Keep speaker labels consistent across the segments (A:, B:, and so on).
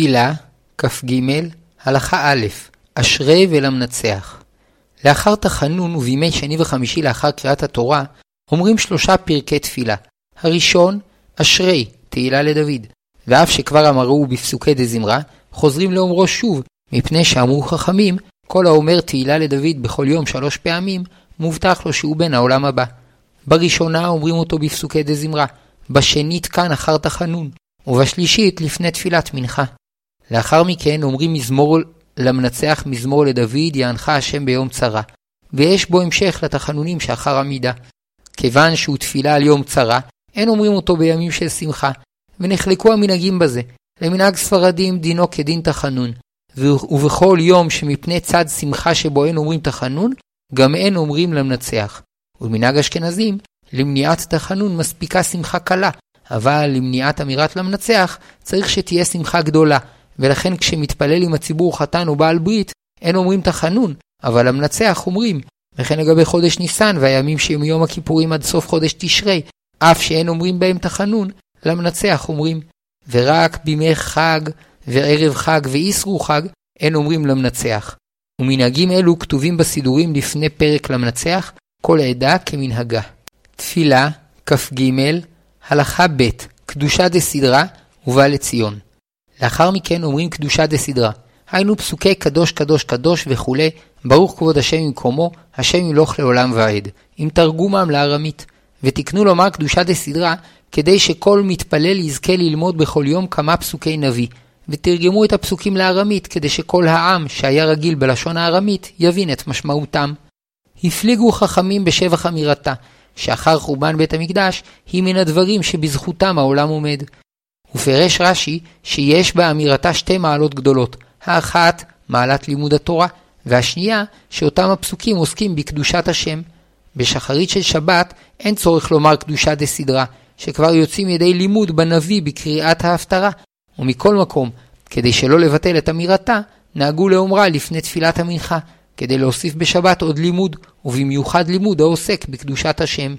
A: תפילה, כ"ג, הלכה א', אשרי ולמנצח. לאחר תחנון ובימי שני וחמישי לאחר קריאת התורה, אומרים שלושה פרקי תפילה. הראשון, אשרי, תהילה לדוד. ואף שכבר אמרו בפסוקי דזמרה, חוזרים לאומרו שוב, מפני שאמרו חכמים, כל האומר תהילה לדוד בכל יום שלוש פעמים, מובטח לו שהוא בן העולם הבא. בראשונה אומרים אותו בפסוקי דזמרה, בשנית כאן אחר תחנון, ובשלישית לפני תפילת מנחה. לאחר מכן אומרים מזמור למנצח מזמור לדוד, יענך השם ביום צרה, ויש בו המשך לתחנונים שאחר עמידה. כיוון שהוא תפילה על יום צרה, אין אומרים אותו בימים של שמחה, ונחלקו המנהגים בזה. למנהג ספרדים דינו כדין תחנון, ובכל יום שמפני צד שמחה שבו אין אומרים תחנון, גם אין אומרים למנצח. ובמנהג אשכנזים, למניעת תחנון מספיקה שמחה קלה, אבל למניעת אמירת למנצח צריך שתהיה שמחה גדולה, ולכן כשמתפלל עם הציבור חתן או בעל ברית, אין אומרים תחנון, אבל למנצח אומרים. וכן לגבי חודש ניסן והימים שמיום הכיפורים עד סוף חודש תשרי, אף שאין אומרים בהם תחנון, למנצח אומרים. ורק בימי חג וערב חג ואיסרו חג, אין אומרים למנצח. ומנהגים אלו כתובים בסידורים לפני פרק למנצח, כל עדה כמנהגה. תפילה, כ"ג, הלכה ב' קדושה דסדרה ובא לציון. לאחר מכן אומרים קדושה דסדרה, היינו פסוקי קדוש קדוש קדוש וכולי, ברוך כבוד השם ממקומו, השם ימלוך לעולם ועד, עם תרגומם לארמית. ותקנו לומר קדושה דסדרה, כדי שכל מתפלל יזכה ללמוד בכל יום כמה פסוקי נביא, ותרגמו את הפסוקים לארמית, כדי שכל העם שהיה רגיל בלשון הארמית, יבין את משמעותם. הפליגו חכמים בשבח אמירתה, שאחר חורבן בית המקדש, היא מן הדברים שבזכותם העולם עומד. ופרש רש"י שיש באמירתה שתי מעלות גדולות, האחת מעלת לימוד התורה, והשנייה שאותם הפסוקים עוסקים בקדושת השם. בשחרית של שבת אין צורך לומר קדושה דסדרה, שכבר יוצאים ידי לימוד בנביא בקריאת ההפטרה, ומכל מקום, כדי שלא לבטל את אמירתה, נהגו לאומרה לפני תפילת המנחה, כדי להוסיף בשבת עוד לימוד, ובמיוחד לימוד העוסק בקדושת השם.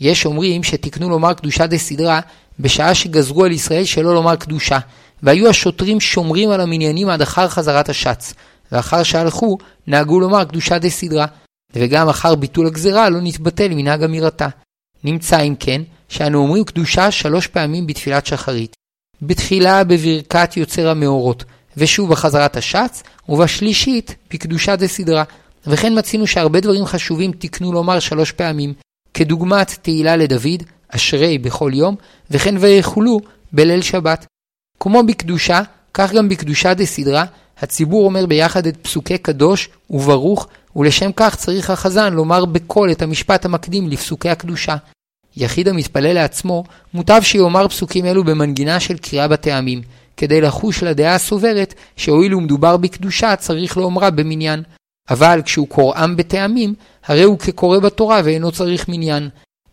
A: יש אומרים שתיקנו לומר קדושה דסדרה בשעה שגזרו על ישראל שלא לומר קדושה, והיו השוטרים שומרים על המניינים עד אחר חזרת השץ, ואחר שהלכו נהגו לומר קדושה דסדרה, וגם אחר ביטול הגזרה לא נתבטל מנהג אמירתה. נמצא אם כן, שאנו אומרים קדושה שלוש פעמים בתפילת שחרית. בתחילה בברכת יוצר המאורות, ושוב בחזרת השץ, ובשלישית בקדושה דסדרה. וכן מצינו שהרבה דברים חשובים תיקנו לומר שלוש פעמים, כדוגמת תהילה לדוד, אשרי בכל יום, וכן ויכולו בליל שבת. כמו בקדושה, כך גם בקדושה דסדרה, הציבור אומר ביחד את פסוקי קדוש וברוך, ולשם כך צריך החזן לומר בקול את המשפט המקדים לפסוקי הקדושה. יחיד המתפלל לעצמו, מוטב שיאמר פסוקים אלו במנגינה של קריאה בטעמים, כדי לחוש לדעה הסוברת שהואיל ומדובר בקדושה צריך לאומרה במניין. אבל כשהוא קוראם בטעמים, הרי הוא כקורא בתורה ואינו צריך מניין.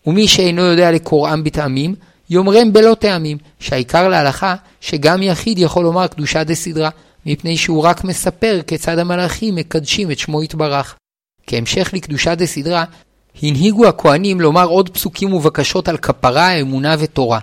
A: ומי שאינו יודע לקוראם בטעמים, יאמרם בלא טעמים, שהעיקר להלכה שגם יחיד יכול לומר קדושה דסדרה, מפני שהוא רק מספר כיצד המלאכים מקדשים את שמו יתברך. כהמשך לקדושה דסדרה, הנהיגו הכהנים לומר עוד פסוקים ובקשות על כפרה, אמונה ותורה.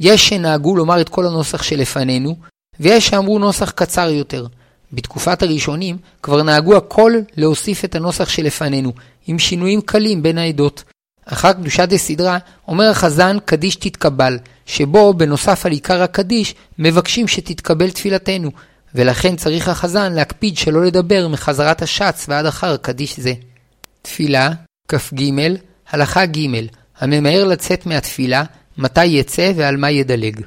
A: יש שנהגו לומר את כל הנוסח שלפנינו, ויש שאמרו נוסח קצר יותר. בתקופת הראשונים כבר נהגו הכל להוסיף את הנוסח שלפנינו, עם שינויים קלים בין העדות. אחר קדושה דסדרה אומר החזן קדיש תתקבל, שבו בנוסף על עיקר הקדיש מבקשים שתתקבל תפילתנו, ולכן צריך החזן להקפיד שלא לדבר מחזרת השץ ועד אחר קדיש זה. תפילה, כ"ג, הלכה ג' הממהר לצאת מהתפילה, מתי יצא ועל מה ידלג.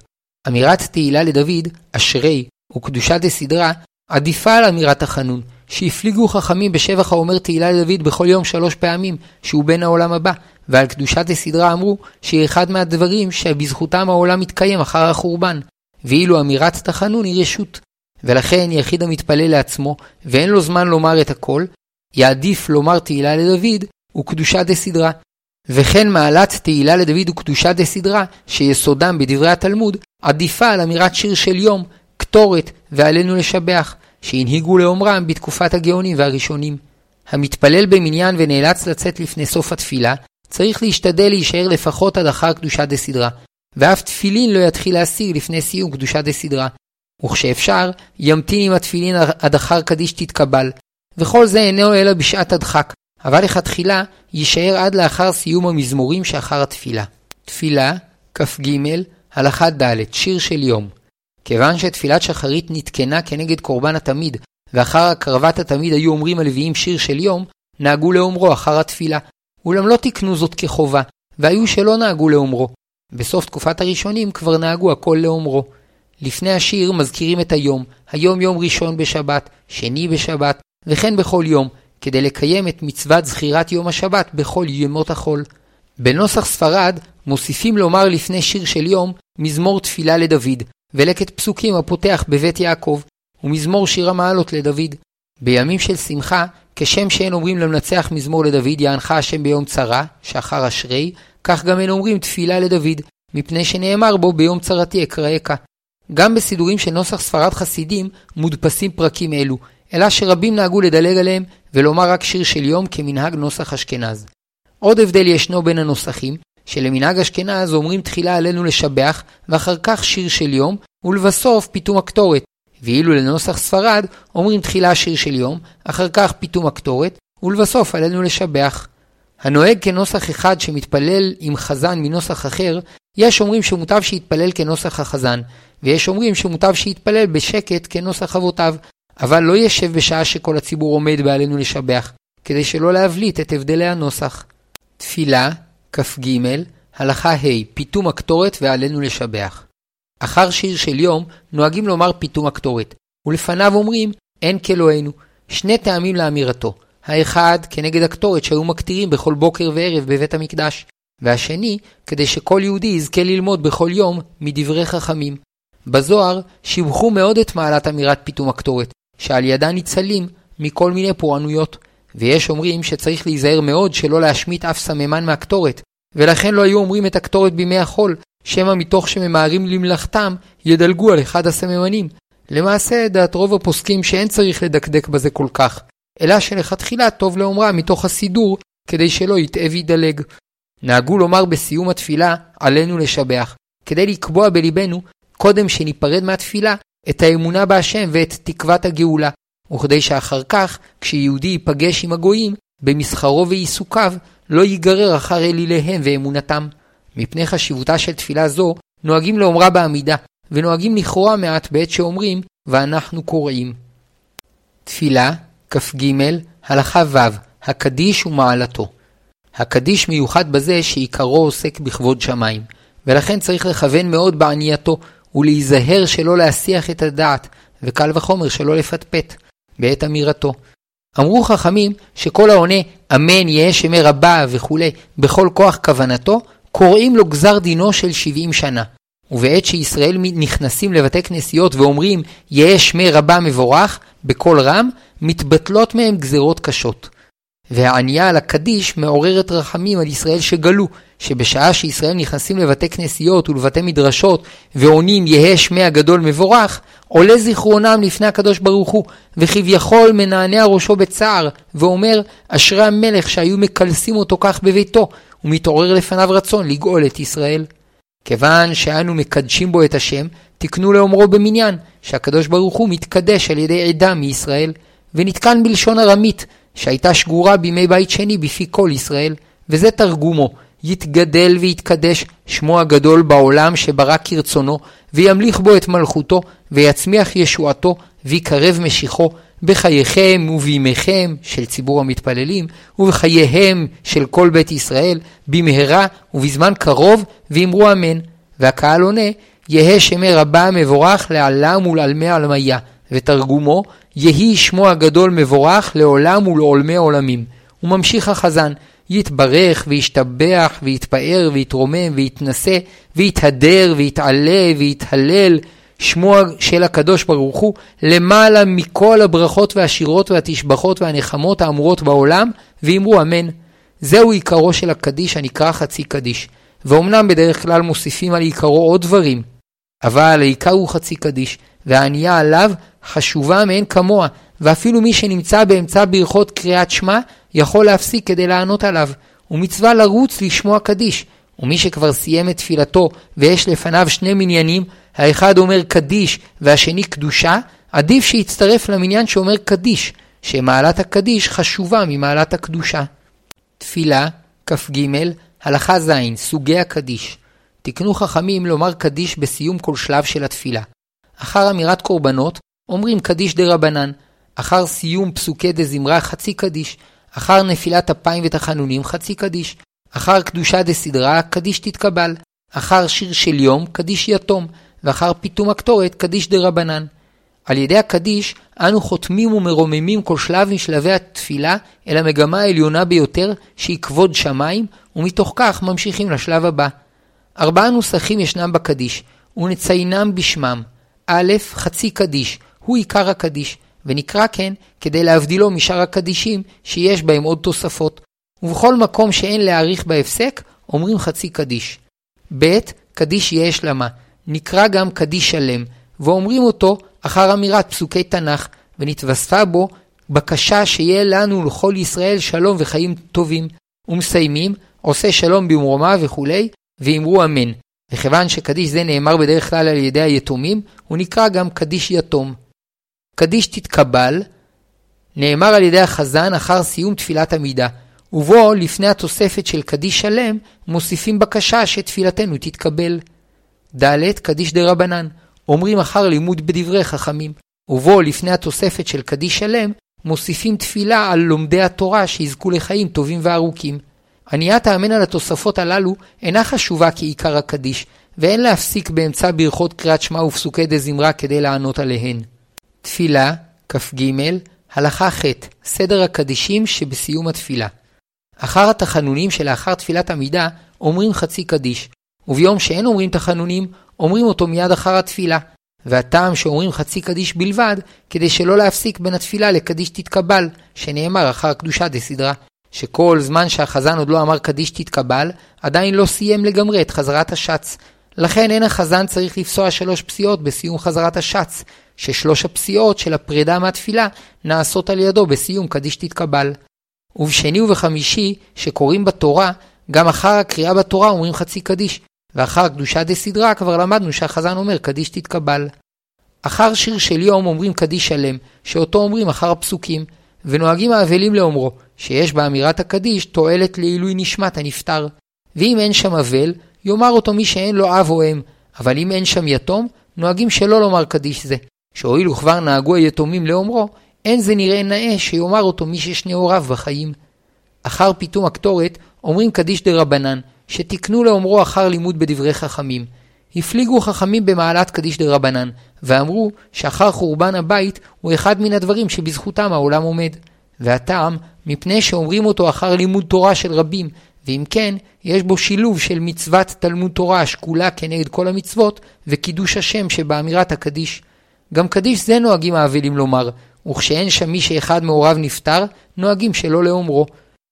A: אמירת תהילה לדוד, אשרי, וקדושה דסדרה, עדיפה על אמירת החנון, שהפליגו חכמים בשבח האומר תהילה לדוד בכל יום שלוש פעמים, שהוא בן העולם הבא, ועל קדושת הסדרה אמרו שהיא אחד מהדברים שבזכותם העולם מתקיים אחר החורבן, ואילו אמירת תחנון היא רשות. ולכן יחיד המתפלל לעצמו, ואין לו זמן לומר את הכל, יעדיף לומר תהילה לדוד וקדושה דסדרה. וכן מעלת תהילה לדוד וקדושה דסדרה, שיסודם בדברי התלמוד, עדיפה על אמירת שיר של יום, קטורת, ועלינו לשבח, שהנהיגו לאומרם בתקופת הגאונים והראשונים. המתפלל במניין ונאלץ לצאת לפני סוף התפילה, צריך להשתדל להישאר לפחות עד אחר קדושה דסדרה, ואף תפילין לא יתחיל להשיג לפני סיום קדושה דסדרה. וכשאפשר, ימתין עם התפילין עד אחר קדיש תתקבל, וכל זה אינו אלא בשעת הדחק, אבל לכתחילה יישאר עד לאחר סיום המזמורים שאחר התפילה. תפילה, כ"ג, הלכה ד', שיר של יום. כיוון שתפילת שחרית נתקנה כנגד קורבן התמיד, ואחר הקרבת התמיד היו אומרים הלוויים שיר של יום, נהגו לאומרו אחר התפילה. אולם לא תקנו זאת כחובה, והיו שלא נהגו לאומרו. בסוף תקופת הראשונים כבר נהגו הכל לאומרו. לפני השיר מזכירים את היום, היום יום ראשון בשבת, שני בשבת, וכן בכל יום, כדי לקיים את מצוות זכירת יום השבת בכל ימות החול. בנוסח ספרד מוסיפים לומר לפני שיר של יום מזמור תפילה לדוד, ולקט פסוקים הפותח בבית יעקב, ומזמור שיר המעלות לדוד. בימים של שמחה, כשם שאין אומרים למנצח מזמור לדוד, יענך השם ביום צרה, שאחר אשרי, כך גם אין אומרים תפילה לדוד, מפני שנאמר בו ביום צרתי אקראך. גם בסידורים של נוסח ספרד חסידים מודפסים פרקים אלו, אלא שרבים נהגו לדלג עליהם ולומר רק שיר של יום כמנהג נוסח אשכנז. עוד הבדל ישנו בין הנוסחים, שלמנהג אשכנז אומרים תחילה עלינו לשבח, ואחר כך שיר של יום, ולבסוף פיתום הקטורת. ואילו לנוסח ספרד אומרים תחילה שיר של יום, אחר כך פיתום הקטורת, ולבסוף עלינו לשבח. הנוהג כנוסח אחד שמתפלל עם חזן מנוסח אחר, יש אומרים שמוטב שיתפלל כנוסח החזן, ויש אומרים שמוטב שיתפלל בשקט כנוסח אבותיו, אבל לא ישב בשעה שכל הציבור עומד בעלינו לשבח, כדי שלא להבליט את הבדלי הנוסח. תפילה, כ"ג, הלכה ה', פיתום הקטורת ועלינו לשבח. אחר שיר של יום, נוהגים לומר פיתום הקטורת, ולפניו אומרים, אין כאלוהינו. שני טעמים לאמירתו. האחד, כנגד הקטורת שהיו מקטירים בכל בוקר וערב בבית המקדש, והשני, כדי שכל יהודי יזכה ללמוד בכל יום מדברי חכמים. בזוהר שיבחו מאוד את מעלת אמירת פיתום הקטורת, שעל ידה ניצלים מכל מיני פורענויות. ויש אומרים שצריך להיזהר מאוד שלא להשמיט אף סממן מהקטורת, ולכן לא היו אומרים את הקטורת בימי החול, שמא מתוך שממהרים למלאכתם, ידלגו על אחד הסממנים. למעשה, דעת רוב הפוסקים שאין צריך לדקדק בזה כל כך, אלא שלכתחילה טוב לאומרה מתוך הסידור, כדי שלא יטעה וידלג. נהגו לומר בסיום התפילה, עלינו לשבח, כדי לקבוע בליבנו, קודם שניפרד מהתפילה, את האמונה בהשם ואת תקוות הגאולה, וכדי שאחר כך, כשיהודי ייפגש עם הגויים, במסחרו ועיסוקיו, לא ייגרר אחר אליליהם ואמונתם. מפני חשיבותה של תפילה זו, נוהגים לאומרה בעמידה, ונוהגים לכרוע מעט בעת שאומרים, ואנחנו קוראים. תפילה, כ"ג, הלכה ו', הקדיש ומעלתו. הקדיש מיוחד בזה שעיקרו עוסק בכבוד שמיים, ולכן צריך לכוון מאוד בענייתו, ולהיזהר שלא להסיח את הדעת, וקל וחומר שלא לפטפט, בעת אמירתו. אמרו חכמים שכל העונה אמן יהא שמי רבה וכולי בכל כוח כוונתו, קוראים לו גזר דינו של 70 שנה. ובעת שישראל נכנסים לבתי כנסיות ואומרים יהא שמי רבה מבורך בקול רם, מתבטלות מהם גזרות קשות. והענייה על הקדיש מעוררת רחמים על ישראל שגלו, שבשעה שישראל נכנסים לבתי כנסיות ולבתי מדרשות ועונים יהא שמי הגדול מבורך, עולה זיכרונם לפני הקדוש ברוך הוא, וכביכול מנענע ראשו בצער, ואומר אשרי המלך שהיו מקלסים אותו כך בביתו, ומתעורר לפניו רצון לגאול את ישראל. כיוון שאנו מקדשים בו את השם, תקנו לאומרו במניין, שהקדוש ברוך הוא מתקדש על ידי עדה מישראל, ונתקן בלשון ארמית, שהייתה שגורה בימי בית שני בפי כל ישראל, וזה תרגומו, יתגדל ויתקדש שמו הגדול בעולם שברא כרצונו, וימליך בו את מלכותו, ויצמיח ישועתו, ויקרב משיחו, בחייכם ובימיכם של ציבור המתפללים, ובחייהם של כל בית ישראל, במהרה ובזמן קרוב, ואמרו אמן. והקהל עונה, יהא שמי רבה מבורך לעלם ולעלמי עלמיה, ותרגומו, יהי שמו הגדול מבורך לעולם ולעולמי עולמים. וממשיך החזן, יתברך וישתבח ויתפאר ויתרומם ויתנשא ויתהדר ויתעלה ויתהלל שמו של הקדוש ברוך הוא למעלה מכל הברכות והשירות והתשבחות והנחמות האמורות בעולם ואמרו אמן. זהו עיקרו של הקדיש הנקרא חצי קדיש. ואומנם בדרך כלל מוסיפים על עיקרו עוד דברים, אבל העיקר הוא חצי קדיש, והענייה עליו חשובה מאין כמוה, ואפילו מי שנמצא באמצע ברכות קריאת שמע, יכול להפסיק כדי לענות עליו, ומצווה לרוץ לשמוע קדיש, ומי שכבר סיים את תפילתו ויש לפניו שני מניינים, האחד אומר קדיש והשני קדושה, עדיף שיצטרף למניין שאומר קדיש, שמעלת הקדיש חשובה ממעלת הקדושה. תפילה, כ"ג, הלכה ז', סוגי הקדיש. תקנו חכמים לומר קדיש בסיום כל שלב של התפילה. אחר אמירת קורבנות, אומרים קדיש דרבנן. אחר סיום פסוקי דזמרה, חצי קדיש. אחר נפילת אפיים ותחנונים, חצי קדיש. אחר קדושה דסדרא, קדיש תתקבל. אחר שיר של יום, קדיש יתום. ואחר פיטום הקטורת, קדיש דרבנן. על ידי הקדיש, אנו חותמים ומרוממים כל שלב משלבי התפילה אל המגמה העליונה ביותר, שהיא כבוד שמיים, ומתוך כך ממשיכים לשלב הבא. ארבעה נוסחים ישנם בקדיש, ונציינם בשמם. א', חצי קדיש, הוא עיקר הקדיש, ונקרא כן כדי להבדילו משאר הקדישים שיש בהם עוד תוספות. ובכל מקום שאין להעריך בהפסק, אומרים חצי קדיש. ב', קדיש יש למה, נקרא גם קדיש שלם, ואומרים אותו אחר אמירת פסוקי תנ"ך, ונתווספה בו בקשה שיהיה לנו לכל ישראל שלום וחיים טובים. ומסיימים, עושה שלום במרומה וכולי, ואמרו אמן. וכיוון שקדיש זה נאמר בדרך כלל על ידי היתומים, הוא נקרא גם קדיש יתום. קדיש תתקבל, נאמר על ידי החזן אחר סיום תפילת עמידה, ובו, לפני התוספת של קדיש שלם, מוסיפים בקשה שתפילתנו תתקבל. ד' קדיש דה רבנן, אומרים אחר לימוד בדברי חכמים, ובו, לפני התוספת של קדיש שלם, מוסיפים תפילה על לומדי התורה שיזכו לחיים טובים וארוכים. עניית האמן על התוספות הללו אינה חשובה כעיקר הקדיש, ואין להפסיק באמצע ברכות קריאת שמע ופסוקי דה זמרה כדי לענות עליהן. תפילה, כ"ג, הלכה ח', סדר הקדישים שבסיום התפילה. אחר התחנונים שלאחר תפילת עמידה, אומרים חצי קדיש, וביום שאין אומרים תחנונים, אומרים אותו מיד אחר התפילה. והטעם שאומרים חצי קדיש בלבד, כדי שלא להפסיק בין התפילה לקדיש תתקבל, שנאמר אחר קדושה דסדרה. שכל זמן שהחזן עוד לא אמר קדיש תתקבל, עדיין לא סיים לגמרי את חזרת השץ. לכן אין החזן צריך לפסוע שלוש פסיעות בסיום חזרת השץ, ששלוש הפסיעות של הפרידה מהתפילה נעשות על ידו בסיום קדיש תתקבל. ובשני ובחמישי, שקוראים בתורה, גם אחר הקריאה בתורה אומרים חצי קדיש, ואחר קדושה דסדרה כבר למדנו שהחזן אומר קדיש תתקבל. אחר שיר של יום אומרים קדיש שלם, שאותו אומרים אחר הפסוקים, ונוהגים האבלים לאומרו, שיש באמירת הקדיש תועלת לעילוי נשמת הנפטר. ואם אין שם אבל, יאמר אותו מי שאין לו אב או אם, אבל אם אין שם יתום, נוהגים שלא לומר קדיש זה. שהואיל וכבר נהגו היתומים לאומרו, אין זה נראה נאה שיאמר אותו מי ששני הוריו בחיים. אחר פיתום הקטורת, אומרים קדיש דה רבנן, שתיקנו לאומרו אחר לימוד בדברי חכמים. הפליגו חכמים במעלת קדיש דה רבנן, ואמרו שאחר חורבן הבית הוא אחד מן הדברים שבזכותם העולם עומד. והטעם, מפני שאומרים אותו אחר לימוד תורה של רבים, ואם כן, יש בו שילוב של מצוות תלמוד תורה השקולה כנגד כל המצוות, וקידוש השם שבאמירת הקדיש. גם קדיש זה נוהגים האבלים לומר, וכשאין שם מי שאחד מהוריו נפטר, נוהגים שלא לאומרו.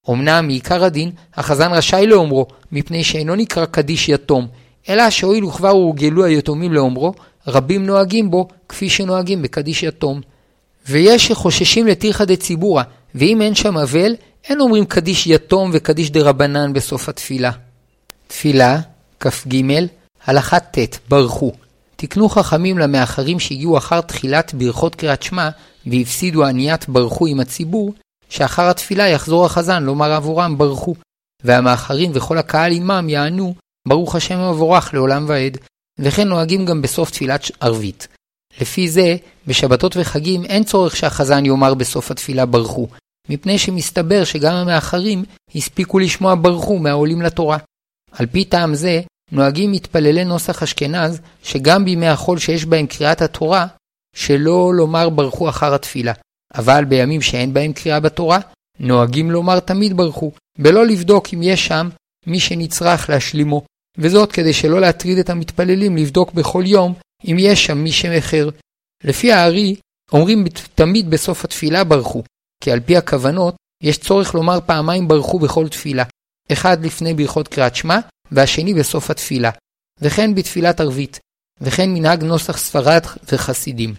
A: אמנם מעיקר הדין, החזן רשאי לאומרו, מפני שאינו נקרא קדיש יתום, אלא שהואיל וכבר הורגלו היתומים לאומרו, רבים נוהגים בו כפי שנוהגים בקדיש יתום. ויש שחוששים לטרחא דציבורא, ואם אין שם אבל, אין אומרים קדיש יתום וקדיש דה רבנן בסוף התפילה. תפילה, כ"ג, הלכה ט', ברכו. תקנו חכמים למאחרים שהגיעו אחר תחילת ברכות קריאת שמע והפסידו עניית ברכו עם הציבור, שאחר התפילה יחזור החזן לומר עבורם ברכו, והמאחרים וכל הקהל עמם יענו ברוך השם המבורך לעולם ועד, וכן נוהגים גם בסוף תפילת ערבית. לפי זה, בשבתות וחגים אין צורך שהחזן יאמר בסוף התפילה ברכו, מפני שמסתבר שגם המאחרים הספיקו לשמוע ברכו מהעולים לתורה. על פי טעם זה, נוהגים מתפללי נוסח אשכנז, שגם בימי החול שיש בהם קריאת התורה, שלא לומר ברכו אחר התפילה. אבל בימים שאין בהם קריאה בתורה, נוהגים לומר תמיד ברכו, בלא לבדוק אם יש שם מי שנצרך להשלימו, וזאת כדי שלא להטריד את המתפללים לבדוק בכל יום אם יש שם מי שמחר. לפי הארי, אומרים תמיד בסוף התפילה ברכו, כי על פי הכוונות, יש צורך לומר פעמיים ברכו בכל תפילה, אחד לפני ברכות קריאת שמע, והשני בסוף התפילה, וכן בתפילת ערבית, וכן מנהג נוסח ספרד וחסידים.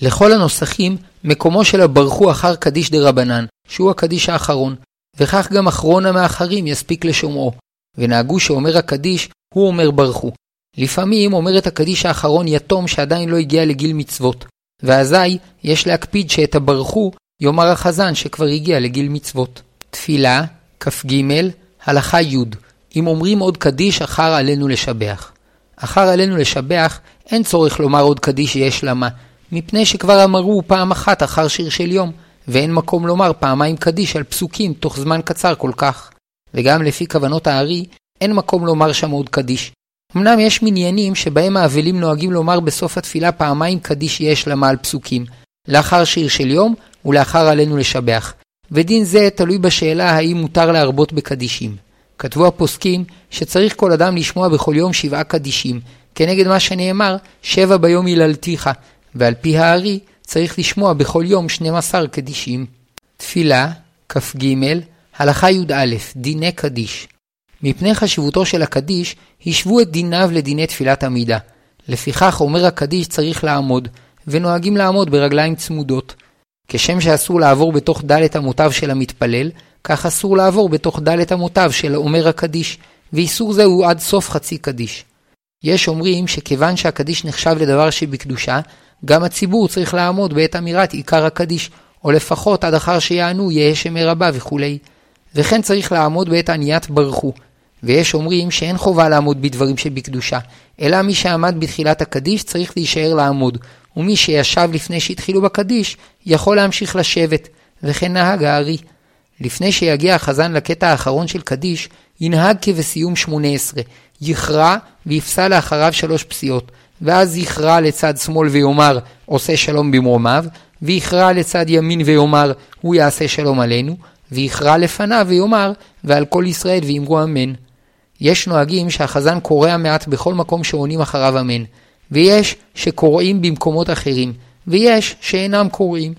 A: לכל הנוסחים, מקומו של הברכו אחר קדיש דה רבנן, שהוא הקדיש האחרון, וכך גם אחרון המאחרים יספיק לשומעו. ונהגו שאומר הקדיש, הוא אומר ברכו. לפעמים אומר את הקדיש האחרון יתום שעדיין לא הגיע לגיל מצוות, ואזי יש להקפיד שאת הברכו יאמר החזן שכבר הגיע לגיל מצוות. תפילה, כ"ג, הלכה י' אם אומרים עוד קדיש, אחר עלינו לשבח. אחר עלינו לשבח, אין צורך לומר עוד קדיש יש למה, מפני שכבר אמרו פעם אחת אחר שיר של יום, ואין מקום לומר פעמיים קדיש על פסוקים תוך זמן קצר כל כך. וגם לפי כוונות הארי, אין מקום לומר שם עוד קדיש. אמנם יש מניינים שבהם האבלים נוהגים לומר בסוף התפילה פעמיים קדיש יש למה על פסוקים, לאחר שיר של יום ולאחר עלינו לשבח. ודין זה תלוי בשאלה האם מותר להרבות בקדישים. כתבו הפוסקים שצריך כל אדם לשמוע בכל יום שבעה קדישים, כנגד מה שנאמר, שבע ביום היללתיך, ועל פי הארי צריך לשמוע בכל יום 12 קדישים. תפילה, כ"ג, הלכה י"א, דיני קדיש. מפני חשיבותו של הקדיש, השוו את דיניו לדיני תפילת עמידה. לפיכך אומר הקדיש צריך לעמוד, ונוהגים לעמוד ברגליים צמודות. כשם שאסור לעבור בתוך דלת אמותיו של המתפלל, כך אסור לעבור בתוך דלת אמותיו של אומר הקדיש, ואיסור זה הוא עד סוף חצי קדיש. יש אומרים שכיוון שהקדיש נחשב לדבר שבקדושה, גם הציבור צריך לעמוד בעת אמירת עיקר הקדיש, או לפחות עד אחר שיענו יהא שמי רבה וכולי. וכן צריך לעמוד בעת עניית ברכו. ויש אומרים שאין חובה לעמוד בדברים שבקדושה, אלא מי שעמד בתחילת הקדיש צריך להישאר לעמוד, ומי שישב לפני שהתחילו בקדיש, יכול להמשיך לשבת, וכן נהג הארי. לפני שיגיע החזן לקטע האחרון של קדיש, ינהג כבסיום שמונה עשרה, יכרע ויפסע לאחריו שלוש פסיעות, ואז יכרע לצד שמאל ויאמר עושה שלום במרומיו, ויכרע לצד ימין ויאמר הוא יעשה שלום עלינו, ויכרע לפניו ויאמר ועל כל ישראל ואמרו אמן. יש נוהגים שהחזן קורע מעט בכל מקום שעונים אחריו אמן, ויש שקוראים במקומות אחרים, ויש שאינם קוראים.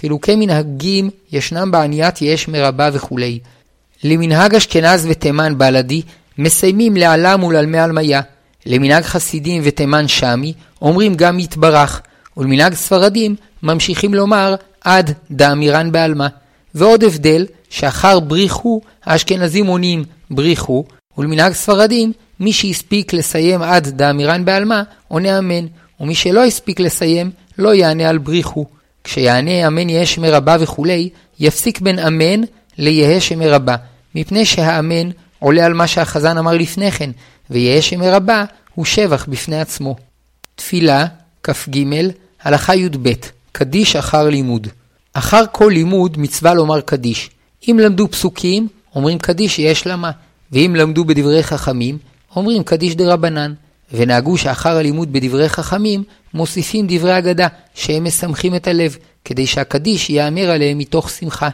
A: חילוקי מנהגים ישנם בעניית יש מרבה וכולי. למנהג אשכנז ותימן בלדי מסיימים לעלם ולעלמי עלמיה. למנהג חסידים ותימן שמי אומרים גם יתברך, ולמנהג ספרדים ממשיכים לומר עד דאמירן בעלמה. ועוד הבדל, שאחר בריחו האשכנזים עונים בריחו, ולמנהג ספרדים מי שהספיק לסיים עד דאמירן בעלמה עונה אמן, ומי שלא הספיק לסיים לא יענה על בריחו. כשיענה אמן יהא שמי רבה וכולי, יפסיק בין אמן ליהא שמי רבה, מפני שהאמן עולה על מה שהחזן אמר לפני כן, ויהא שמי רבה הוא שבח בפני עצמו. תפילה, כ"ג, הלכה י"ב, קדיש אחר לימוד. אחר כל לימוד מצווה לומר קדיש. אם למדו פסוקים, אומרים קדיש יש למה, ואם למדו בדברי חכמים, אומרים קדיש דרבנן. ונהגו שאחר הלימוד בדברי חכמים, מוסיפים דברי אגדה, שהם משמחים את הלב, כדי שהקדיש ייאמר עליהם מתוך שמחה.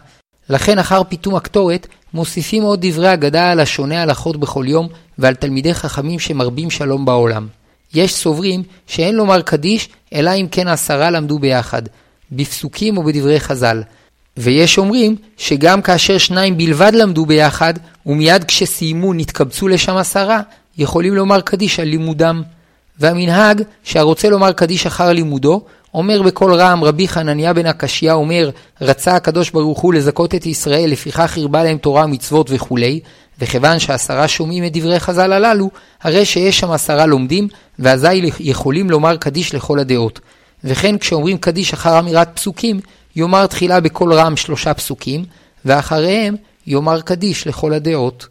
A: לכן אחר פיתום הקטורת, מוסיפים עוד דברי אגדה על השונה הלכות בכל יום, ועל תלמידי חכמים שמרבים שלום בעולם. יש סוברים שאין לומר קדיש, אלא אם כן עשרה למדו ביחד, בפסוקים או בדברי חז"ל. ויש אומרים שגם כאשר שניים בלבד למדו ביחד, ומיד כשסיימו נתקבצו לשם עשרה, יכולים לומר קדיש על לימודם. והמנהג שהרוצה לומר קדיש אחר לימודו, אומר בקול רם רבי חנניה בן הקשיא אומר, רצה הקדוש ברוך הוא לזכות את ישראל, לפיכך הרבה להם תורה ומצוות וכולי, וכיוון שעשרה שומעים את דברי חז"ל הללו, הרי שיש שם עשרה לומדים, ואזי יכולים לומר קדיש לכל הדעות. וכן כשאומרים קדיש אחר אמירת פסוקים, יאמר תחילה בקול רם שלושה פסוקים, ואחריהם יאמר קדיש לכל הדעות.